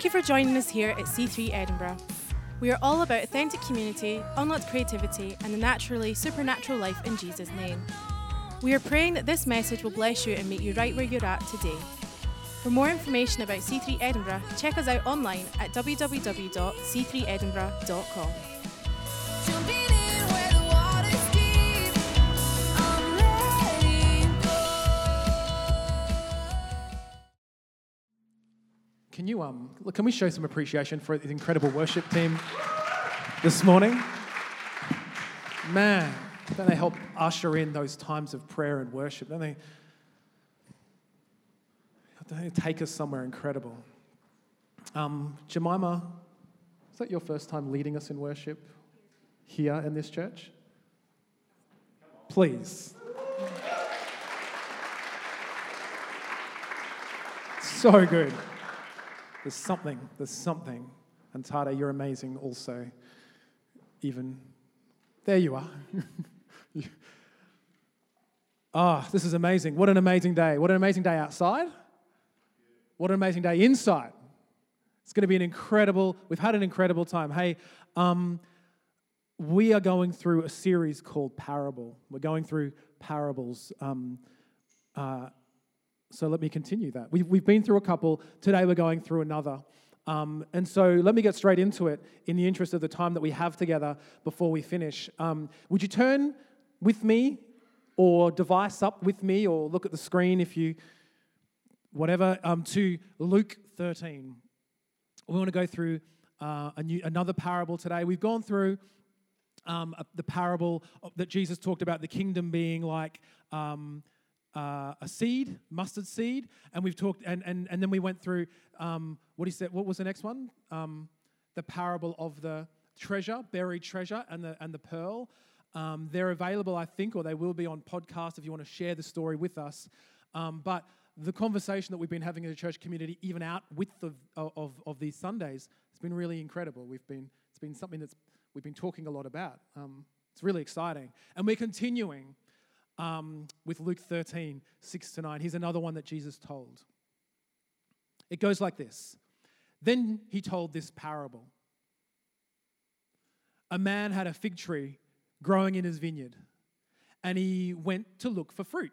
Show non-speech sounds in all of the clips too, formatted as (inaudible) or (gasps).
Thank you for joining us here at C3 Edinburgh. We are all about authentic community, unlocked creativity, and the naturally supernatural life in Jesus' name. We are praying that this message will bless you and meet you right where you're at today. For more information about C3 Edinburgh, check us out online at www.c3edinburgh.com. Can you um look, can we show some appreciation for the incredible worship team this morning? Man, don't they help usher in those times of prayer and worship? Don't they? Don't they take us somewhere incredible? Um, Jemima, is that your first time leading us in worship here in this church? Please. So good. There's something, there's something. And Tada, you're amazing also. Even there you are. (laughs) Ah, this is amazing. What an amazing day. What an amazing day outside. What an amazing day inside. It's going to be an incredible, we've had an incredible time. Hey, um, we are going through a series called Parable. We're going through parables. Um, uh, so let me continue that. We've, we've been through a couple. Today we're going through another. Um, and so let me get straight into it in the interest of the time that we have together before we finish. Um, would you turn with me or device up with me or look at the screen if you, whatever, um, to Luke 13. We want to go through uh, a new, another parable today. We've gone through um, the parable that Jesus talked about the kingdom being like um, uh, a seed, mustard seed, and we've talked, and and, and then we went through um, what he said. What was the next one? Um, the parable of the treasure, buried treasure, and the and the pearl. Um, they're available, I think, or they will be on podcast if you want to share the story with us. Um, but the conversation that we've been having in the church community, even out with the of, of these Sundays, it's been really incredible. We've been it's been something that's we've been talking a lot about. Um, it's really exciting, and we're continuing um, with Luke 13, 6 to 9. Here's another one that Jesus told. It goes like this Then he told this parable A man had a fig tree growing in his vineyard, and he went to look for fruit,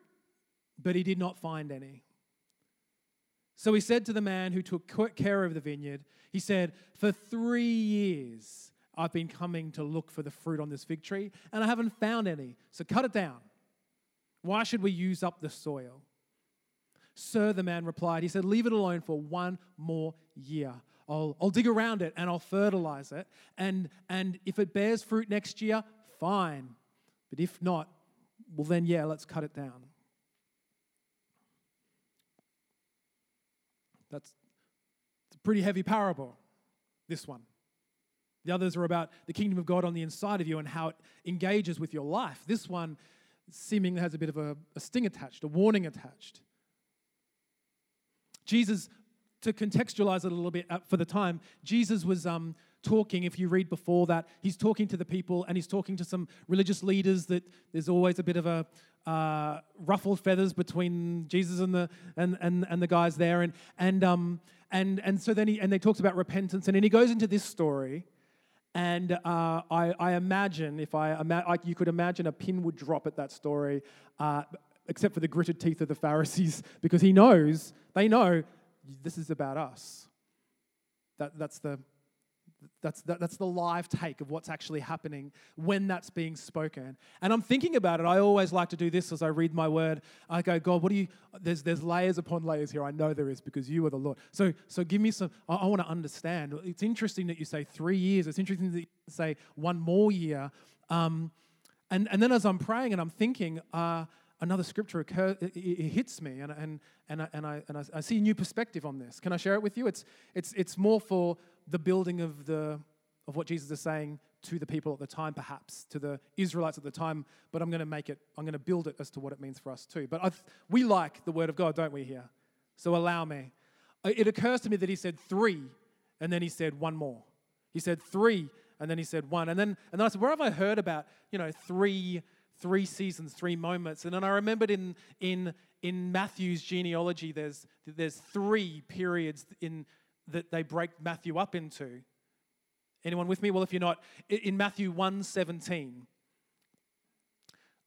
but he did not find any. So he said to the man who took care of the vineyard, he said, For three years I've been coming to look for the fruit on this fig tree, and I haven't found any. So cut it down. Why should we use up the soil? Sir, the man replied, he said, Leave it alone for one more year. I'll, I'll dig around it and I'll fertilize it. And, and if it bears fruit next year, fine. But if not, well, then, yeah, let's cut it down. That's a pretty heavy parable, this one. The others are about the kingdom of God on the inside of you and how it engages with your life. This one seemingly has a bit of a, a sting attached, a warning attached. Jesus, to contextualize it a little bit uh, for the time, Jesus was um, talking, if you read before that, he's talking to the people and he's talking to some religious leaders that there's always a bit of a uh, ruffled feathers between Jesus and the, and, and, and the guys there. And, and, um, and, and so then he, and they talks about repentance. And then he goes into this story. And uh, I, I imagine, if I, ima- I, you could imagine a pin would drop at that story, uh, except for the gritted teeth of the Pharisees, (laughs) because he knows, they know, this is about us. That, that's, the, that's, that, that's the live take of what's actually happening when that's being spoken. And I'm thinking about it. I always like to do this as I read my word. I go, God, what do you, there's, there's layers upon layers here. I know there is because you are the Lord. So, so give me some, I, I want to understand. It's interesting that you say three years. It's interesting that you say one more year. Um, and, and then as I'm praying and I'm thinking, uh, another scripture occur, it, it it hits me, and, and, and, I, and, I, and I see a new perspective on this. Can I share it with you? It's, it's, it's more for the building of, the, of what Jesus is saying to the people at the time, perhaps, to the Israelites at the time, but I'm going to make it, I'm going to build it as to what it means for us too. But i we like the Word of God, don't we, here? So allow me. It occurs to me that he said three, and then he said one more. He said three, and then he said one. And then, and then I said, where have I heard about, you know, three, three seasons, three moments? And then I remembered in, in, in Matthew's genealogy, there's, there's three periods in that they break Matthew up into. Anyone with me? Well, if you're not, in Matthew 1:17,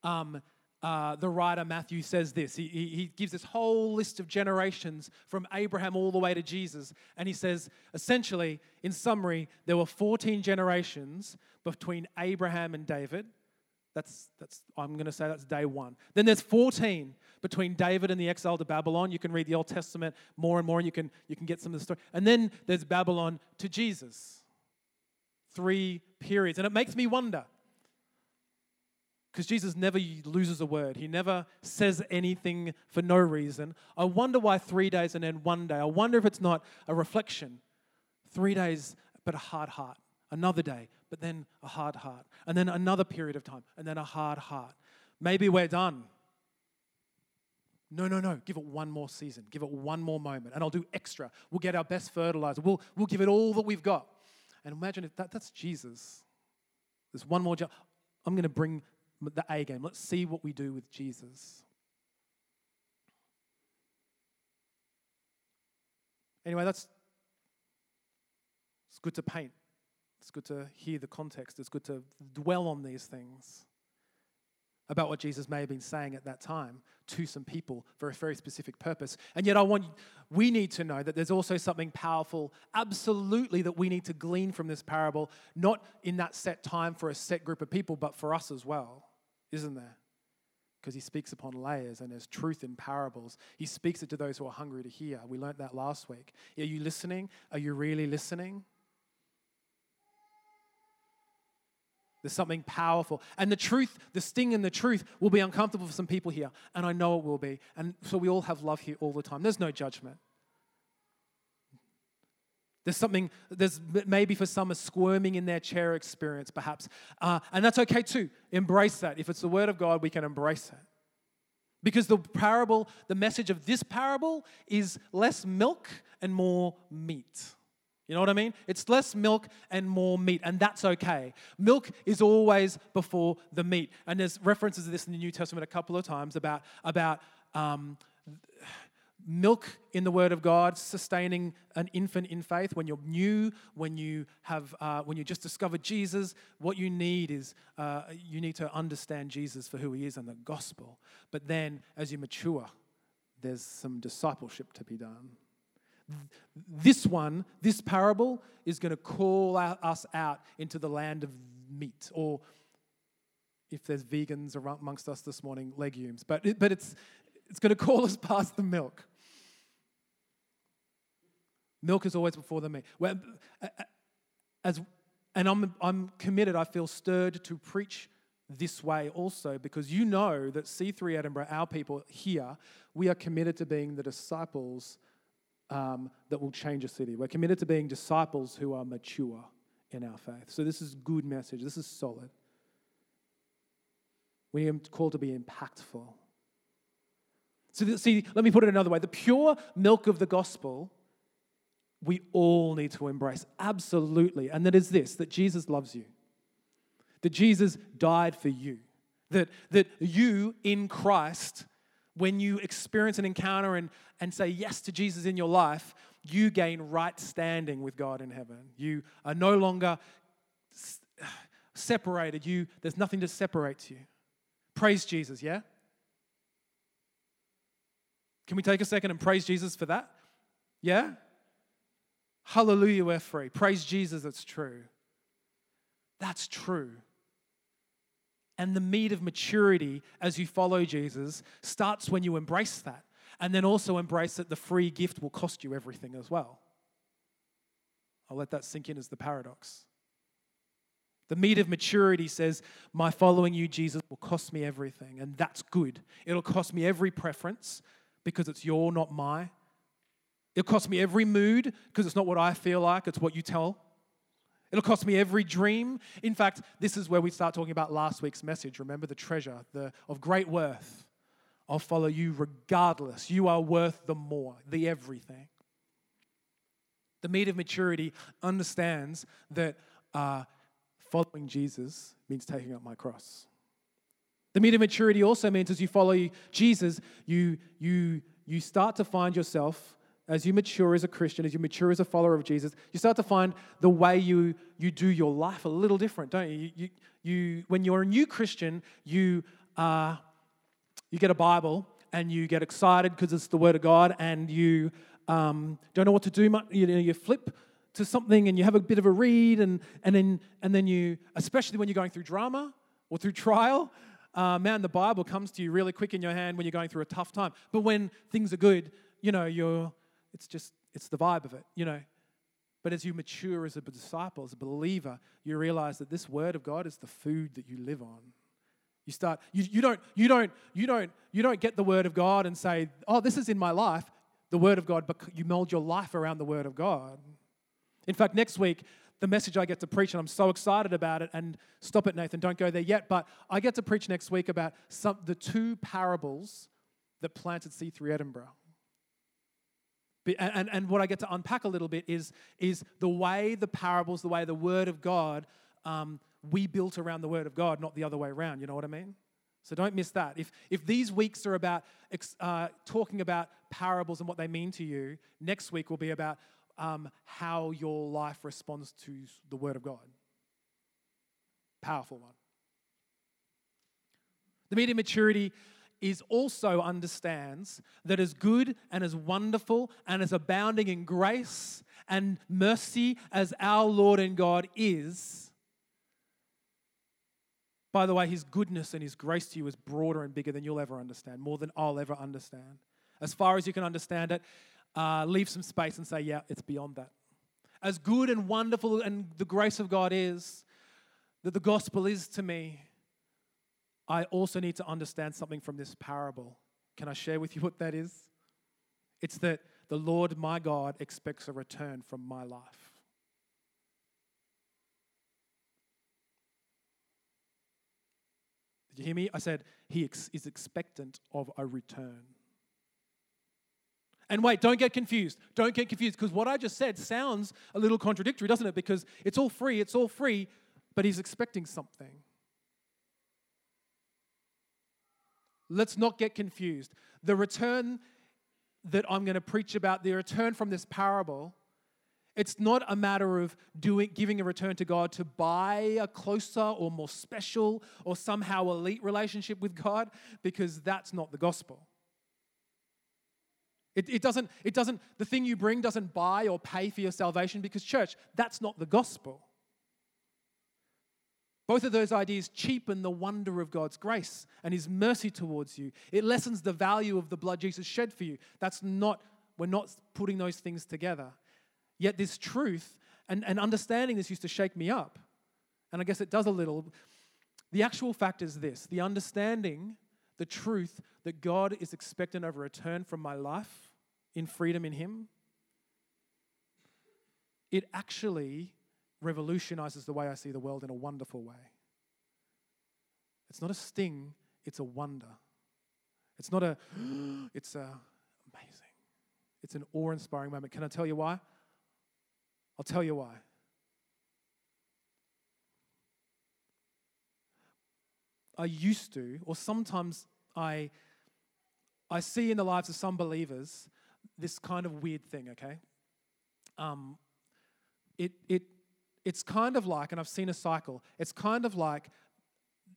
um, uh, the writer Matthew says this. He, he, he gives this whole list of generations from Abraham all the way to Jesus. And he says, essentially, in summary, there were 14 generations between Abraham and David. That's, that's I'm going to say that's day one. Then there's 14 between David and the exile to Babylon. You can read the Old Testament more and more, and you can, you can get some of the story. And then there's Babylon to Jesus. Three periods. And it makes me wonder because Jesus never loses a word. He never says anything for no reason. I wonder why three days and then one day. I wonder if it's not a reflection. Three days, but a hard heart. Another day, but then a hard heart. And then another period of time, and then a hard heart. Maybe we're done. No, no, no. Give it one more season. Give it one more moment. And I'll do extra. We'll get our best fertilizer. We'll, we'll give it all that we've got. And imagine if that, that's Jesus. There's one more job. I'm going to bring the A game. Let's see what we do with Jesus. Anyway, that's it's good to paint. It's good to hear the context. It's good to dwell on these things about what Jesus may have been saying at that time to some people for a very specific purpose. And yet I want we need to know that there's also something powerful absolutely that we need to glean from this parable, not in that set time for a set group of people, but for us as well. Isn't there? Because he speaks upon layers and there's truth in parables. He speaks it to those who are hungry to hear. We learnt that last week. Are you listening? Are you really listening? There's something powerful. And the truth, the sting in the truth will be uncomfortable for some people here. And I know it will be. And so we all have love here all the time. There's no judgment. There's something, there's maybe for some a squirming in their chair experience, perhaps. Uh, and that's okay too. Embrace that. If it's the word of God, we can embrace it. Because the parable, the message of this parable is less milk and more meat. You know what I mean? It's less milk and more meat, and that's okay. Milk is always before the meat. And there's references to this in the New Testament a couple of times about, about um, milk in the Word of God sustaining an infant in faith. When you're new, when you have, uh, when you just discovered Jesus, what you need is uh, you need to understand Jesus for who He is and the gospel. But then, as you mature, there's some discipleship to be done. This one, this parable, is going to call out, us out into the land of meat, or if there's vegans amongst us this morning, legumes. But, it, but it's, it's going to call us past the milk. Milk is always before the meat. Well, as, and I'm, I'm committed, I feel stirred to preach this way also because you know that C3 Edinburgh, our people here, we are committed to being the disciples um, that will change a city. We're committed to being disciples who are mature in our faith. So this is good message. This is solid. We are called to be impactful. So, see, let me put it another way. The pure milk of the gospel, we all need to embrace. Absolutely. And that is this that Jesus loves you, that Jesus died for you, that, that you in Christ, when you experience an encounter and, and say yes to Jesus in your life, you gain right standing with God in heaven. You are no longer (sighs) separated. You, there's nothing to separate you. Praise Jesus, yeah? Can we take a second and praise Jesus for that? Yeah? Hallelujah, we're free. Praise Jesus, it's true. That's true. And the meat of maturity as you follow Jesus starts when you embrace that. And then also embrace that the free gift will cost you everything as well. I'll let that sink in as the paradox. The meat of maturity says, My following you, Jesus, will cost me everything. And that's good. It'll cost me every preference because it's your, not my. It'll cost me every mood because it's not what I feel like, it's what you tell. It'll cost me every dream. In fact, this is where we start talking about last week's message. Remember the treasure the, of great worth. I'll follow you regardless. You are worth the more, the everything. The meat of maturity understands that uh, following Jesus means taking up my cross. The meat of maturity also means as you follow Jesus, you, you, you start to find yourself as you mature as a Christian, as you mature as a follower of Jesus, you start to find the way you, you do your life a little different, don't you? You, you, you when you're a new Christian, you, uh, you get a Bible and you get excited because it's the Word of God and you um, don't know what to do. much. You, know, you flip to something and you have a bit of a read and, and, then, and then you, especially when you're going through drama or through trial, uh, man, the Bible comes to you really quick in your hand when you're going through a tough time. But when things are good, you know, you're, it's just, it's the vibe of it, you know. But as you mature as a disciple, as a believer, you realize that this word of God is the food that you live on. You start, you, you don't, you don't, you don't, you don't get the word of God and say, oh, this is in my life, the word of God, but you mold your life around the word of God. In fact, next week, the message I get to preach, and I'm so excited about it. And stop it, Nathan, don't go there yet. But I get to preach next week about some, the two parables that planted C3 Edinburgh. And, and what I get to unpack a little bit is, is the way the parables, the way the Word of God, um, we built around the Word of God, not the other way around. You know what I mean? So don't miss that. If, if these weeks are about uh, talking about parables and what they mean to you, next week will be about um, how your life responds to the Word of God. Powerful one. The media maturity is also understands that as good and as wonderful and as abounding in grace and mercy as our Lord and God is, by the way, his goodness and his grace to you is broader and bigger than you'll ever understand, more than I'll ever understand. As far as you can understand it, uh, leave some space and say, yeah, it's beyond that. As good and wonderful and the grace of God is, that the gospel is to me, I also need to understand something from this parable. Can I share with you what that is? It's that the Lord my God expects a return from my life. Did you hear me? I said, He ex- is expectant of a return. And wait, don't get confused. Don't get confused because what I just said sounds a little contradictory, doesn't it? Because it's all free, it's all free, but He's expecting something. Let's not get confused. The return that I'm going to preach about, the return from this parable, it's not a matter of doing, giving a return to God to buy a closer or more special or somehow elite relationship with God, because that's not the gospel. It, it, doesn't, it doesn't, the thing you bring doesn't buy or pay for your salvation because, church, that's not the gospel. Both of those ideas cheapen the wonder of God's grace and His mercy towards you. It lessens the value of the blood Jesus shed for you. That's not, we're not putting those things together. Yet, this truth and, and understanding this used to shake me up. And I guess it does a little. The actual fact is this the understanding, the truth that God is expecting of a return from my life in freedom in Him, it actually revolutionizes the way I see the world in a wonderful way. It's not a sting, it's a wonder. It's not a, (gasps) it's a amazing. It's an awe inspiring moment. Can I tell you why? I'll tell you why. I used to, or sometimes I, I see in the lives of some believers this kind of weird thing, okay? Um, it, it, it's kind of like, and I've seen a cycle, it's kind of like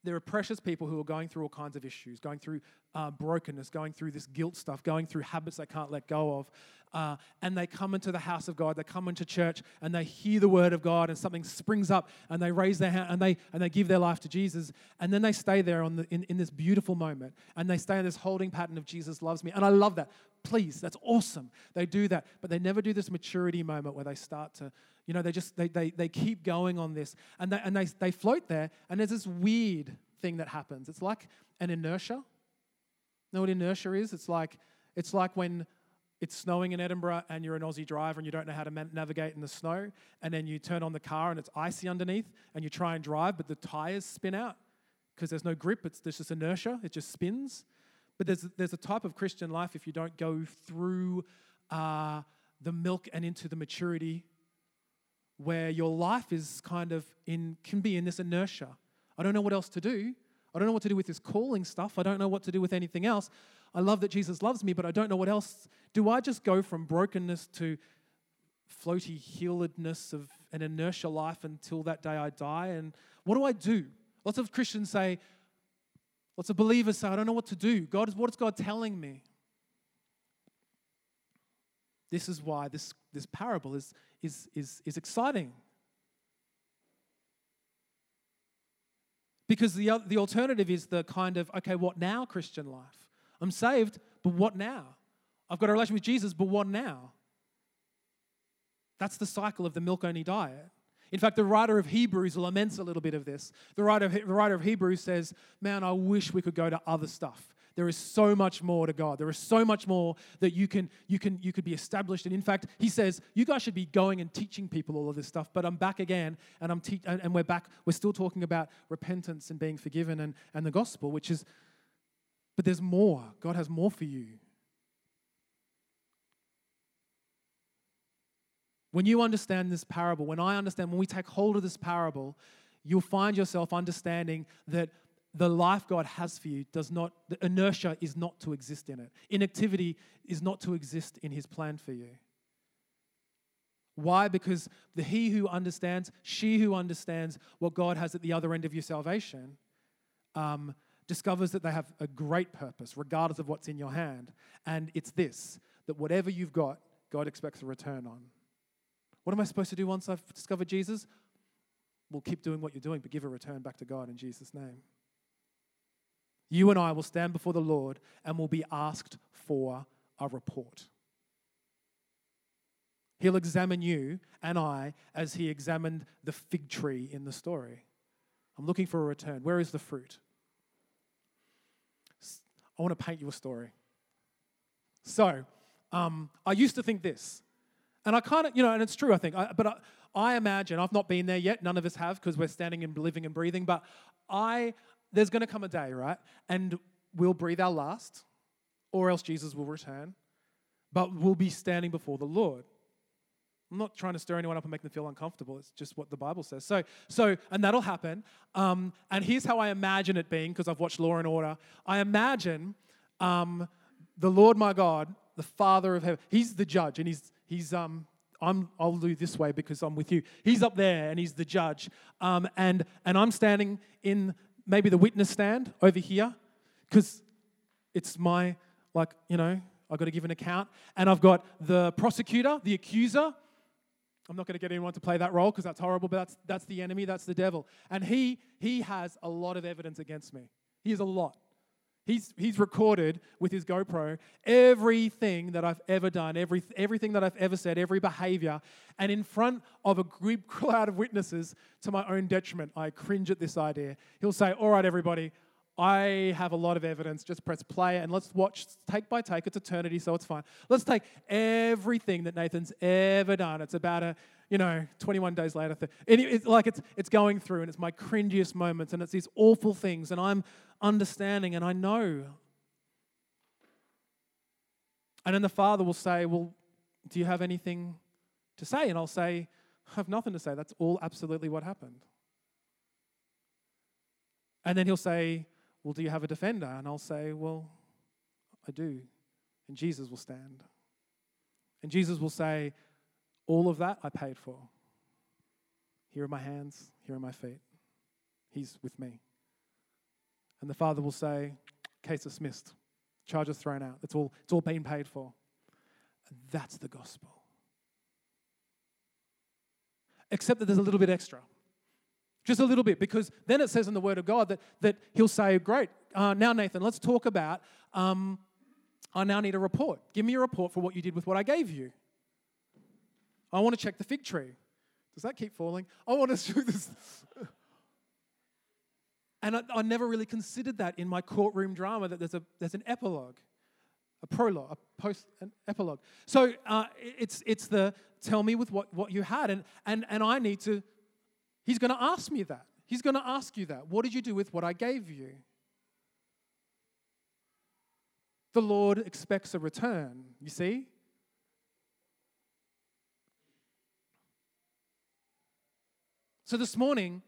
there are precious people who are going through all kinds of issues, going through uh, brokenness, going through this guilt stuff, going through habits they can't let go of. Uh, and they come into the house of God, they come into church, and they hear the word of God, and something springs up, and they raise their hand, and they, and they give their life to Jesus. And then they stay there on the, in, in this beautiful moment, and they stay in this holding pattern of Jesus loves me. And I love that. Please, that's awesome. They do that, but they never do this maturity moment where they start to you know, they just they, they, they keep going on this and they, and they, they float there and there's this weird thing that happens. It's like an inertia. know what inertia is? It's like it's like when it's snowing in Edinburgh and you're an Aussie driver and you don't know how to man- navigate in the snow, and then you turn on the car and it's icy underneath, and you try and drive, but the tires spin out because there's no grip. It's there's just inertia. It just spins. But there's there's a type of Christian life if you don't go through uh, the milk and into the maturity where your life is kind of in can be in this inertia. I don't know what else to do. I don't know what to do with this calling stuff. I don't know what to do with anything else. I love that Jesus loves me, but I don't know what else. Do I just go from brokenness to floaty healedness of an inertia life until that day I die? And what do I do? Lots of Christians say, lots of believers say, I don't know what to do. God, is what is God telling me? This is why this, this parable is, is, is, is exciting. Because the, the alternative is the kind of, okay, what now Christian life? I'm saved, but what now? I've got a relation with Jesus, but what now? That's the cycle of the milk only diet. In fact, the writer of Hebrews laments a little bit of this. The writer the writer of Hebrews says, Man, I wish we could go to other stuff. There is so much more to God. There is so much more that you can, you can you could be established. And in fact, he says, you guys should be going and teaching people all of this stuff. But I'm back again, and I'm te- and, and we're back. We're still talking about repentance and being forgiven and, and the gospel, which is, but there's more. God has more for you. When you understand this parable, when I understand, when we take hold of this parable, you'll find yourself understanding that the life God has for you does not, the inertia is not to exist in it. Inactivity is not to exist in His plan for you. Why? Because the he who understands, she who understands what God has at the other end of your salvation, um, discovers that they have a great purpose, regardless of what's in your hand. And it's this that whatever you've got, God expects a return on. What am I supposed to do once I've discovered Jesus? Well, keep doing what you're doing, but give a return back to God in Jesus' name. You and I will stand before the Lord and will be asked for a report. He'll examine you and I as he examined the fig tree in the story. I'm looking for a return. Where is the fruit? I want to paint you a story. So, um, I used to think this, and I kind of, you know, and it's true, I think, I, but I, I imagine, I've not been there yet, none of us have because we're standing and living and breathing, but I, there's going to come a day, right? And we'll breathe our last, or else Jesus will return, but we'll be standing before the Lord. I'm not trying to stir anyone up and make them feel uncomfortable. It's just what the Bible says. So, so and that'll happen. Um, and here's how I imagine it being, because I've watched Law and Order. I imagine um, the Lord my God, the Father of heaven. He's the judge, and he's he's um. I'm, I'll do this way because I'm with you. He's up there and he's the judge. Um, and, and I'm standing in maybe the witness stand over here because it's my, like, you know, I've got to give an account. And I've got the prosecutor, the accuser, I'm not going to get anyone to play that role because that's horrible, but that's, that's the enemy, that's the devil. And he, he has a lot of evidence against me. He has a lot. He's, he's recorded with his GoPro everything that I've ever done, every, everything that I've ever said, every behavior. And in front of a group (laughs) cloud of witnesses, to my own detriment, I cringe at this idea. He'll say, All right, everybody, I have a lot of evidence. Just press play and let's watch take by take. It's eternity, so it's fine. Let's take everything that Nathan's ever done. It's about a, you know, 21 days later. It's like it's, it's going through and it's my cringiest moments and it's these awful things and I'm understanding and I know. And then the father will say, Well, do you have anything to say? And I'll say, I have nothing to say. That's all absolutely what happened. And then he'll say, Well, do you have a defender? And I'll say, Well, I do. And Jesus will stand. And Jesus will say, All of that I paid for. Here are my hands, here are my feet. He's with me. And the Father will say, Case dismissed, charges thrown out. It's all, it's all been paid for. And that's the gospel. Except that there's a little bit extra. Just a little bit, because then it says in the Word of God that, that He'll say, Great, uh, now, Nathan, let's talk about. Um, I now need a report. Give me a report for what you did with what I gave you. I want to check the fig tree. Does that keep falling? I want to do this. And I, I never really considered that in my courtroom drama that there's, a, there's an epilogue, a prologue, a post, an epilogue. So uh, it's, it's the tell me with what, what you had. And, and, and I need to, he's going to ask me that. He's going to ask you that. What did you do with what I gave you? The Lord expects a return, you see? So this morning,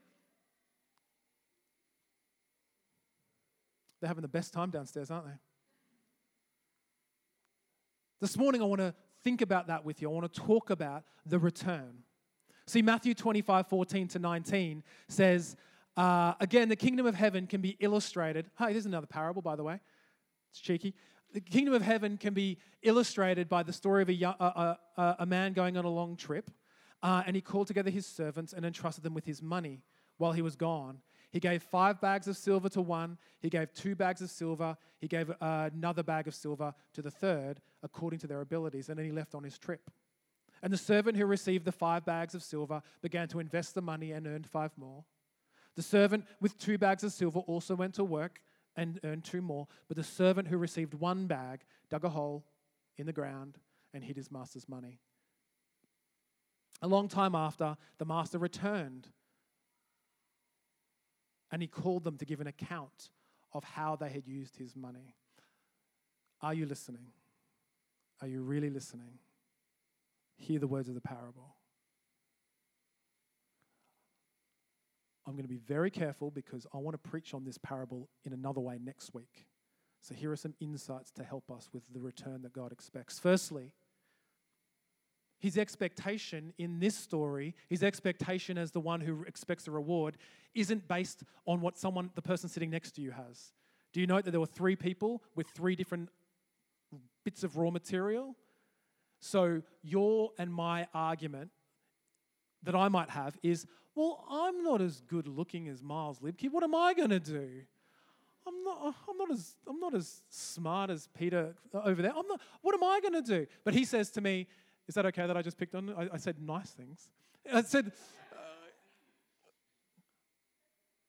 they're having the best time downstairs, aren't they? This morning, I want to think about that with you. I want to talk about the return. See, Matthew 25, 14 to 19 says, uh, again, the kingdom of heaven can be illustrated. Hi, there's another parable, by the way. It's cheeky. The kingdom of heaven can be illustrated by the story of a, yo- a, a, a man going on a long trip, uh, and he called together his servants and entrusted them with his money while he was gone. He gave five bags of silver to one, he gave two bags of silver, he gave uh, another bag of silver to the third, according to their abilities, and then he left on his trip. And the servant who received the five bags of silver began to invest the money and earned five more. The servant with two bags of silver also went to work and earned two more. But the servant who received one bag dug a hole in the ground and hid his master's money. A long time after, the master returned and he called them to give an account of how they had used his money. Are you listening? Are you really listening? Hear the words of the parable. I'm going to be very careful because I want to preach on this parable in another way next week. So, here are some insights to help us with the return that God expects. Firstly, his expectation in this story, his expectation as the one who expects a reward, isn't based on what someone, the person sitting next to you, has. Do you note that there were three people with three different bits of raw material? So, your and my argument that I might have is, well, I'm not as good looking as Miles Libke. What am I going to do? I'm not, I'm, not as, I'm not as smart as Peter over there. I'm not, what am I going to do? But he says to me, Is that okay that I just picked on? I, I said nice things. I said, uh,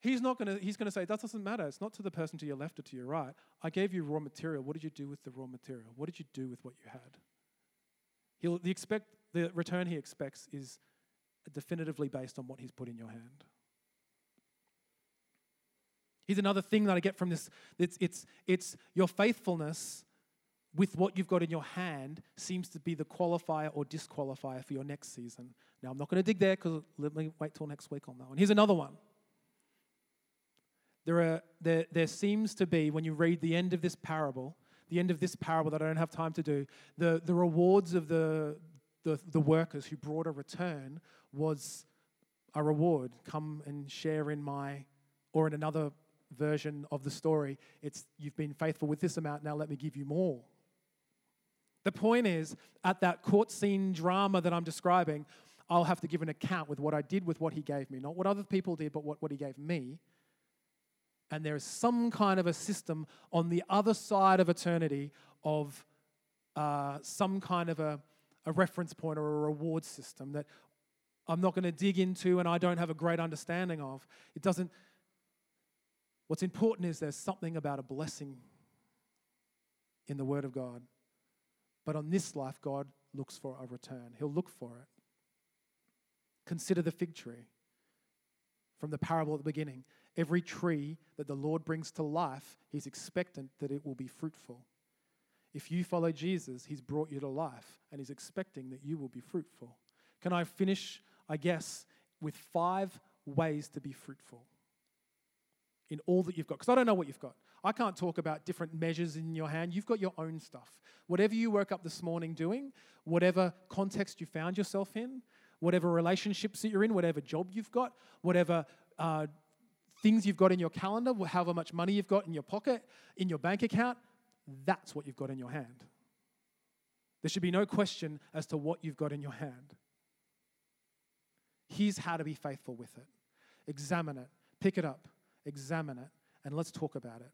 He's not going to, he's going to say, That doesn't matter. It's not to the person to your left or to your right. I gave you raw material. What did you do with the raw material? What did you do with what you had? He'll, the, expect, the return he expects is definitively based on what he's put in your hand. Here's another thing that I get from this it's, it's, it's your faithfulness with what you've got in your hand seems to be the qualifier or disqualifier for your next season. Now, I'm not going to dig there because let me wait till next week on that one. Here's another one. There, are, there, there seems to be, when you read the end of this parable, the end of this parable that I don't have time to do, the, the rewards of the, the, the workers who brought a return was a reward. Come and share in my, or in another version of the story, it's you've been faithful with this amount, now let me give you more. The point is, at that court scene drama that I'm describing, I'll have to give an account with what I did with what he gave me, not what other people did, but what, what he gave me. And there is some kind of a system on the other side of eternity of uh, some kind of a, a reference point or a reward system that I'm not going to dig into and I don't have a great understanding of. It doesn't. What's important is there's something about a blessing in the Word of God. But on this life, God looks for a return. He'll look for it. Consider the fig tree from the parable at the beginning. Every tree that the Lord brings to life, He's expectant that it will be fruitful. If you follow Jesus, He's brought you to life and He's expecting that you will be fruitful. Can I finish, I guess, with five ways to be fruitful in all that you've got? Because I don't know what you've got. I can't talk about different measures in your hand. You've got your own stuff. Whatever you woke up this morning doing, whatever context you found yourself in, whatever relationships that you're in, whatever job you've got, whatever uh, things you've got in your calendar, however much money you've got in your pocket, in your bank account, that's what you've got in your hand. There should be no question as to what you've got in your hand. Here's how to be faithful with it examine it, pick it up, examine it, and let's talk about it.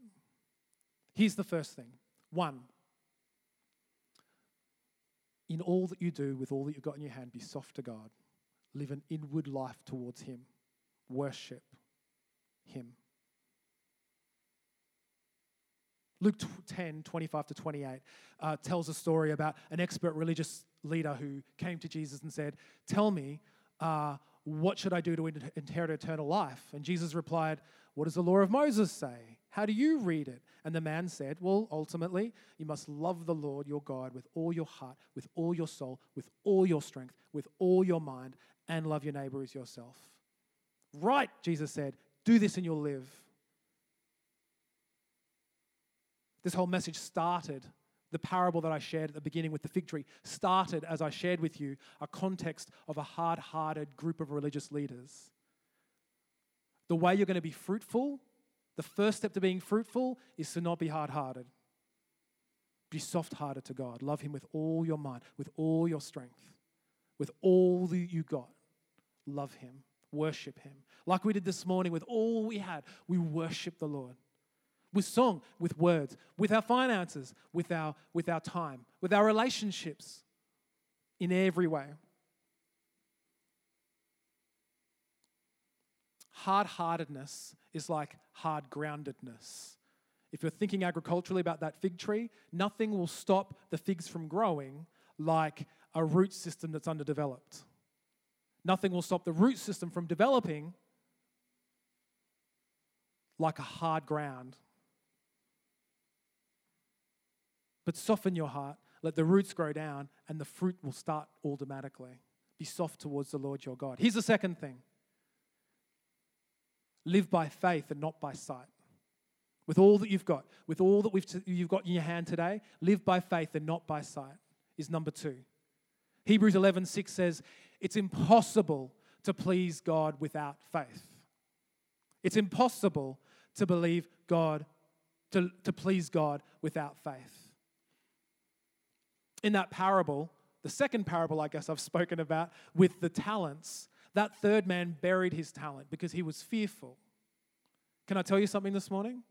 Here's the first thing one, in all that you do, with all that you've got in your hand, be soft to God. Live an inward life towards Him. Worship Him. Luke 10, 25 to 28, uh, tells a story about an expert religious leader who came to Jesus and said, Tell me, uh, what should I do to in- inherit eternal life? And Jesus replied, What does the law of Moses say? How do you read it? And the man said, Well, ultimately, you must love the Lord your God with all your heart, with all your soul, with all your strength, with all your mind, and love your neighbor as yourself. Right, Jesus said, do this and you'll live. This whole message started The parable that I shared at the beginning with the fig tree started, as I shared with you, a context of a hard hearted group of religious leaders. The way you're going to be fruitful, the first step to being fruitful is to not be hard hearted. Be soft hearted to God. Love Him with all your mind, with all your strength, with all that you got. Love Him, worship Him. Like we did this morning with all we had, we worship the Lord. With song, with words, with our finances, with our, with our time, with our relationships, in every way. Hard heartedness is like hard groundedness. If you're thinking agriculturally about that fig tree, nothing will stop the figs from growing like a root system that's underdeveloped. Nothing will stop the root system from developing like a hard ground. But soften your heart, let the roots grow down, and the fruit will start automatically. Be soft towards the Lord your God. Here's the second thing live by faith and not by sight. With all that you've got, with all that we've t- you've got in your hand today, live by faith and not by sight is number two. Hebrews 11 6 says, It's impossible to please God without faith. It's impossible to believe God, to, to please God without faith. In that parable, the second parable, I guess I've spoken about, with the talents, that third man buried his talent because he was fearful. Can I tell you something this morning?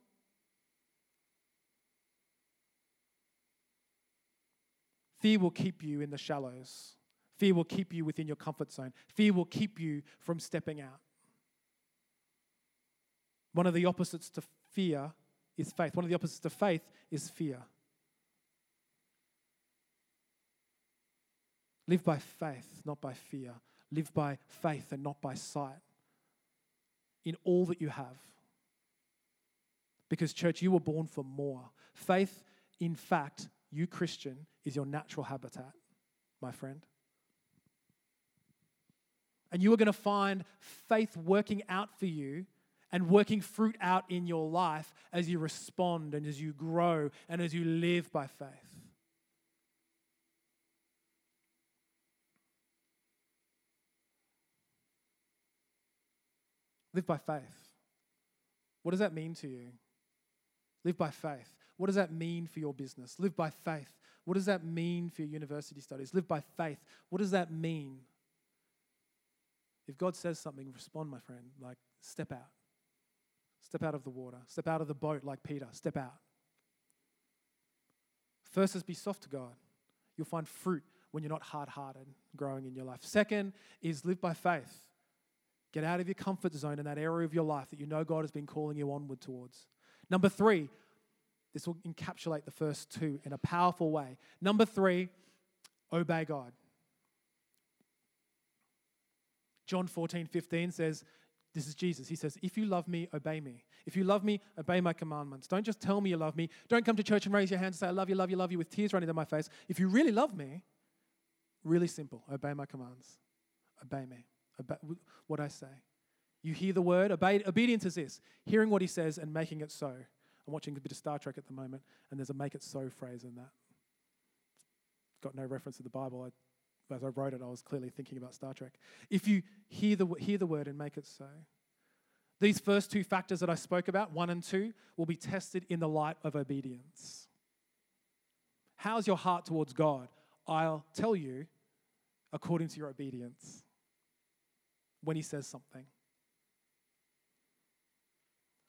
Fear will keep you in the shallows. Fear will keep you within your comfort zone. Fear will keep you from stepping out. One of the opposites to fear is faith. One of the opposites to faith is fear. Live by faith, not by fear. Live by faith and not by sight in all that you have. Because, church, you were born for more. Faith, in fact, you Christian, is your natural habitat, my friend. And you are going to find faith working out for you and working fruit out in your life as you respond and as you grow and as you live by faith. Live by faith. What does that mean to you? Live by faith. What does that mean for your business? Live by faith. What does that mean for your university studies? Live by faith. What does that mean? If God says something, respond, my friend. Like, step out. Step out of the water. Step out of the boat like Peter. Step out. First is be soft to God. You'll find fruit when you're not hard hearted growing in your life. Second is live by faith. Get out of your comfort zone in that area of your life that you know God has been calling you onward towards. Number three, this will encapsulate the first two in a powerful way. Number three, obey God. John 14, 15 says, This is Jesus. He says, If you love me, obey me. If you love me, obey my commandments. Don't just tell me you love me. Don't come to church and raise your hands and say, I love you, love you, love you, with tears running down my face. If you really love me, really simple, obey my commands. Obey me. What I say. You hear the word, obedience is this hearing what he says and making it so. I'm watching a bit of Star Trek at the moment, and there's a make it so phrase in that. Got no reference to the Bible. I, as I wrote it, I was clearly thinking about Star Trek. If you hear the, hear the word and make it so, these first two factors that I spoke about, one and two, will be tested in the light of obedience. How's your heart towards God? I'll tell you according to your obedience when He says something.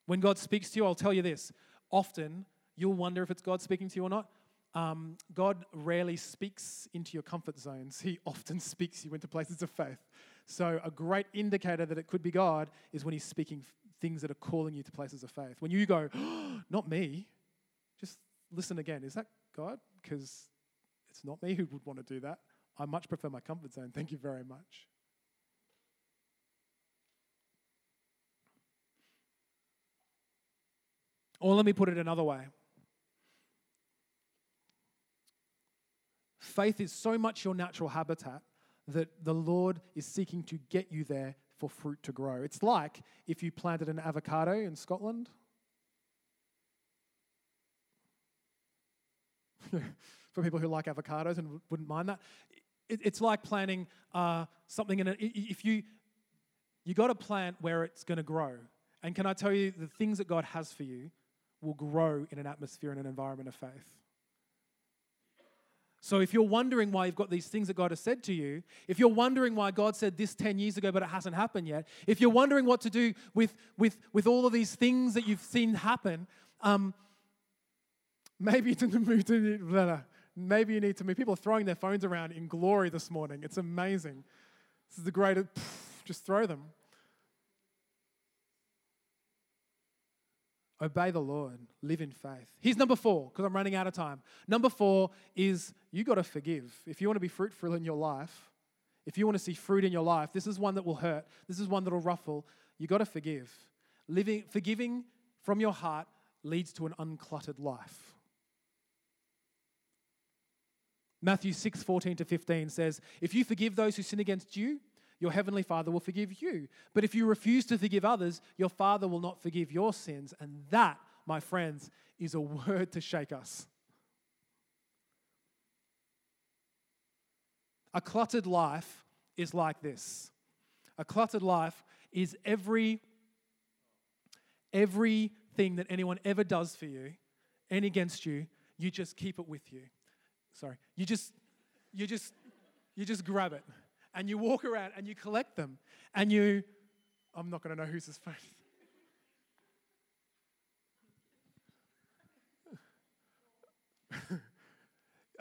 When God speaks to you, I'll tell you this. Often, you'll wonder if it's God speaking to you or not. Um, God rarely speaks into your comfort zones, (laughs) He often speaks you into places of faith. So, a great indicator that it could be God is when He's speaking things that are calling you to places of faith. When you go, (gasps) not me, just listen again. Is that God? Because it's not me who would want to do that. I much prefer my comfort zone. Thank you very much. Or let me put it another way. Faith is so much your natural habitat that the Lord is seeking to get you there for fruit to grow. It's like if you planted an avocado in Scotland. (laughs) for people who like avocados and wouldn't mind that. It's like planting uh, something in it. If you you got to plant where it's going to grow. And can I tell you, the things that God has for you will grow in an atmosphere and an environment of faith. So if you're wondering why you've got these things that God has said to you, if you're wondering why God said this 10 years ago but it hasn't happened yet, if you're wondering what to do with, with, with all of these things that you've seen happen, um, maybe you need to move to blah, blah. maybe you need to move. People are throwing their phones around in glory this morning. It's amazing. This is the greatest. Just throw them. Obey the Lord, live in faith. Here's number four, because I'm running out of time. Number four is you got to forgive. If you want to be fruitful in your life, if you want to see fruit in your life, this is one that will hurt. This is one that will ruffle. You got to forgive. Living, forgiving from your heart leads to an uncluttered life. Matthew 6, 14 to 15 says, If you forgive those who sin against you, your heavenly Father will forgive you. But if you refuse to forgive others, your Father will not forgive your sins. And that, my friends, is a (laughs) word to shake us. A cluttered life is like this. A cluttered life is every everything that anyone ever does for you and against you, you just keep it with you. Sorry. You just you just you just grab it and you walk around and you collect them and you I'm not going to know whose his phone. (laughs)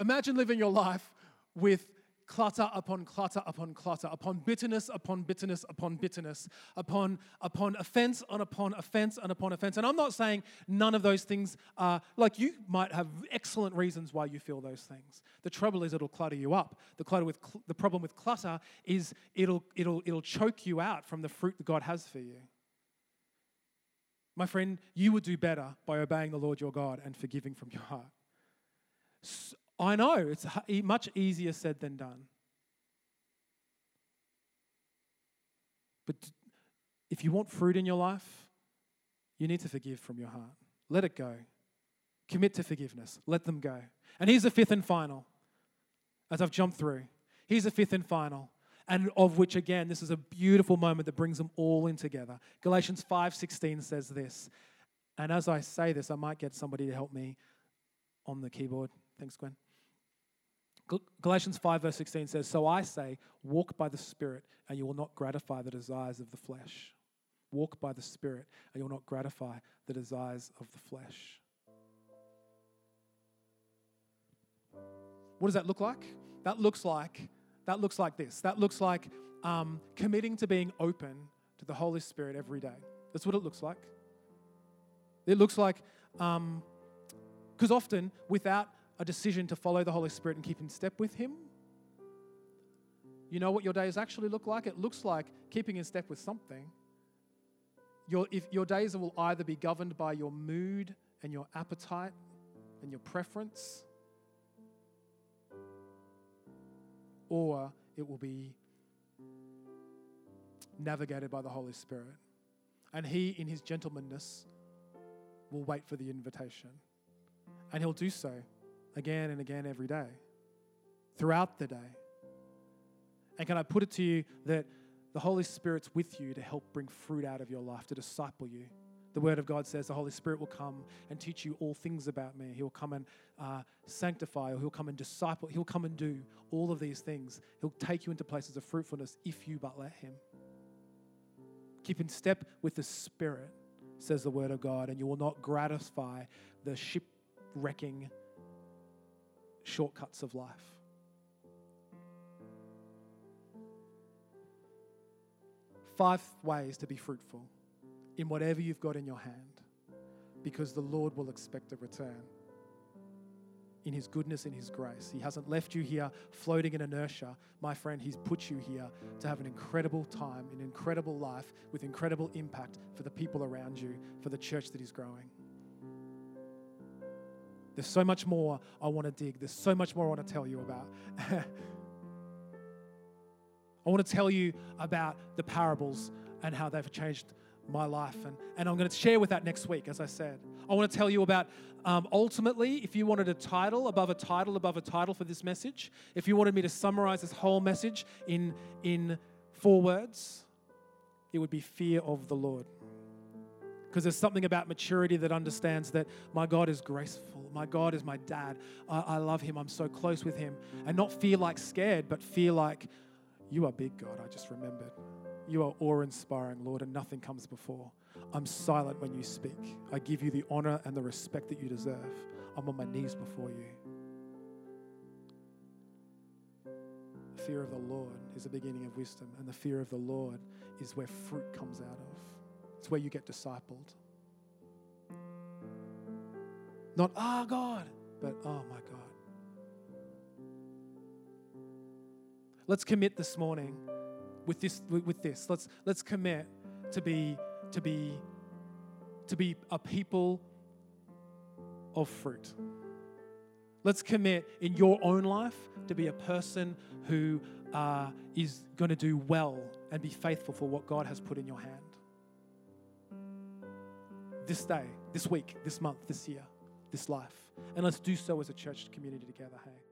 Imagine living your life with clutter upon clutter upon clutter, upon bitterness upon bitterness upon bitterness, upon upon offense on upon offense and upon offense. And I'm not saying none of those things are like you might have excellent reasons why you feel those things. The trouble is it'll clutter you up. The clutter with cl- the problem with clutter is it'll it'll it'll choke you out from the fruit that God has for you. My friend, you would do better by obeying the Lord your God and forgiving from your heart. I know it's much easier said than done. But if you want fruit in your life, you need to forgive from your heart. Let it go. Commit to forgiveness. Let them go. And here's the fifth and final, as I've jumped through. Here's the fifth and final, and of which again, this is a beautiful moment that brings them all in together. Galatians 5:16 says this. And as I say this, I might get somebody to help me on the keyboard. Thanks, Gwen. Galatians 5, verse 16 says, So I say, walk by the Spirit, and you will not gratify the desires of the flesh. Walk by the Spirit, and you will not gratify the desires of the flesh. What does that look like? That looks like that looks like this. That looks like um, committing to being open to the Holy Spirit every day. That's what it looks like. It looks like because often without a decision to follow the Holy Spirit and keep in step with Him, you know what your days actually look like? It looks like keeping in step with something. Your, if your days will either be governed by your mood and your appetite and your preference, or it will be navigated by the Holy Spirit. And He, in His gentlemanness, will wait for the invitation. And He'll do so again and again every day, throughout the day. And can I put it to you that the Holy Spirit's with you to help bring fruit out of your life, to disciple you? The Word of God says the Holy Spirit will come and teach you all things about me. He'll come and uh, sanctify, or He'll come and disciple. He'll come and do all of these things. He'll take you into places of fruitfulness if you but let Him. Keep in step with the Spirit, says the Word of God, and you will not gratify the shipwrecking shortcuts of life. Five ways to be fruitful in whatever you've got in your hand, because the Lord will expect a return in His goodness and His grace. He hasn't left you here floating in inertia. My friend, He's put you here to have an incredible time, an incredible life with incredible impact for the people around you, for the church that is growing. There's so much more I want to dig. There's so much more I want to tell you about. (laughs) I want to tell you about the parables and how they've changed my life. And, and I'm going to share with that next week, as I said. I want to tell you about um, ultimately, if you wanted a title above a title above a title for this message, if you wanted me to summarize this whole message in, in four words, it would be fear of the Lord. Because there's something about maturity that understands that my God is graceful. My God is my dad. I, I love him. I'm so close with him. And not feel like scared, but feel like you are big, God. I just remembered. You are awe inspiring, Lord, and nothing comes before. I'm silent when you speak. I give you the honor and the respect that you deserve. I'm on my knees before you. The fear of the Lord is the beginning of wisdom, and the fear of the Lord is where fruit comes out of. It's where you get discipled. Not, ah, God, but, oh my God. Let's commit this morning with this. With this, let's let's commit to be to be to be a people of fruit. Let's commit in your own life to be a person who uh, is going to do well and be faithful for what God has put in your hand. This day, this week, this month, this year, this life. And let's do so as a church community together, hey?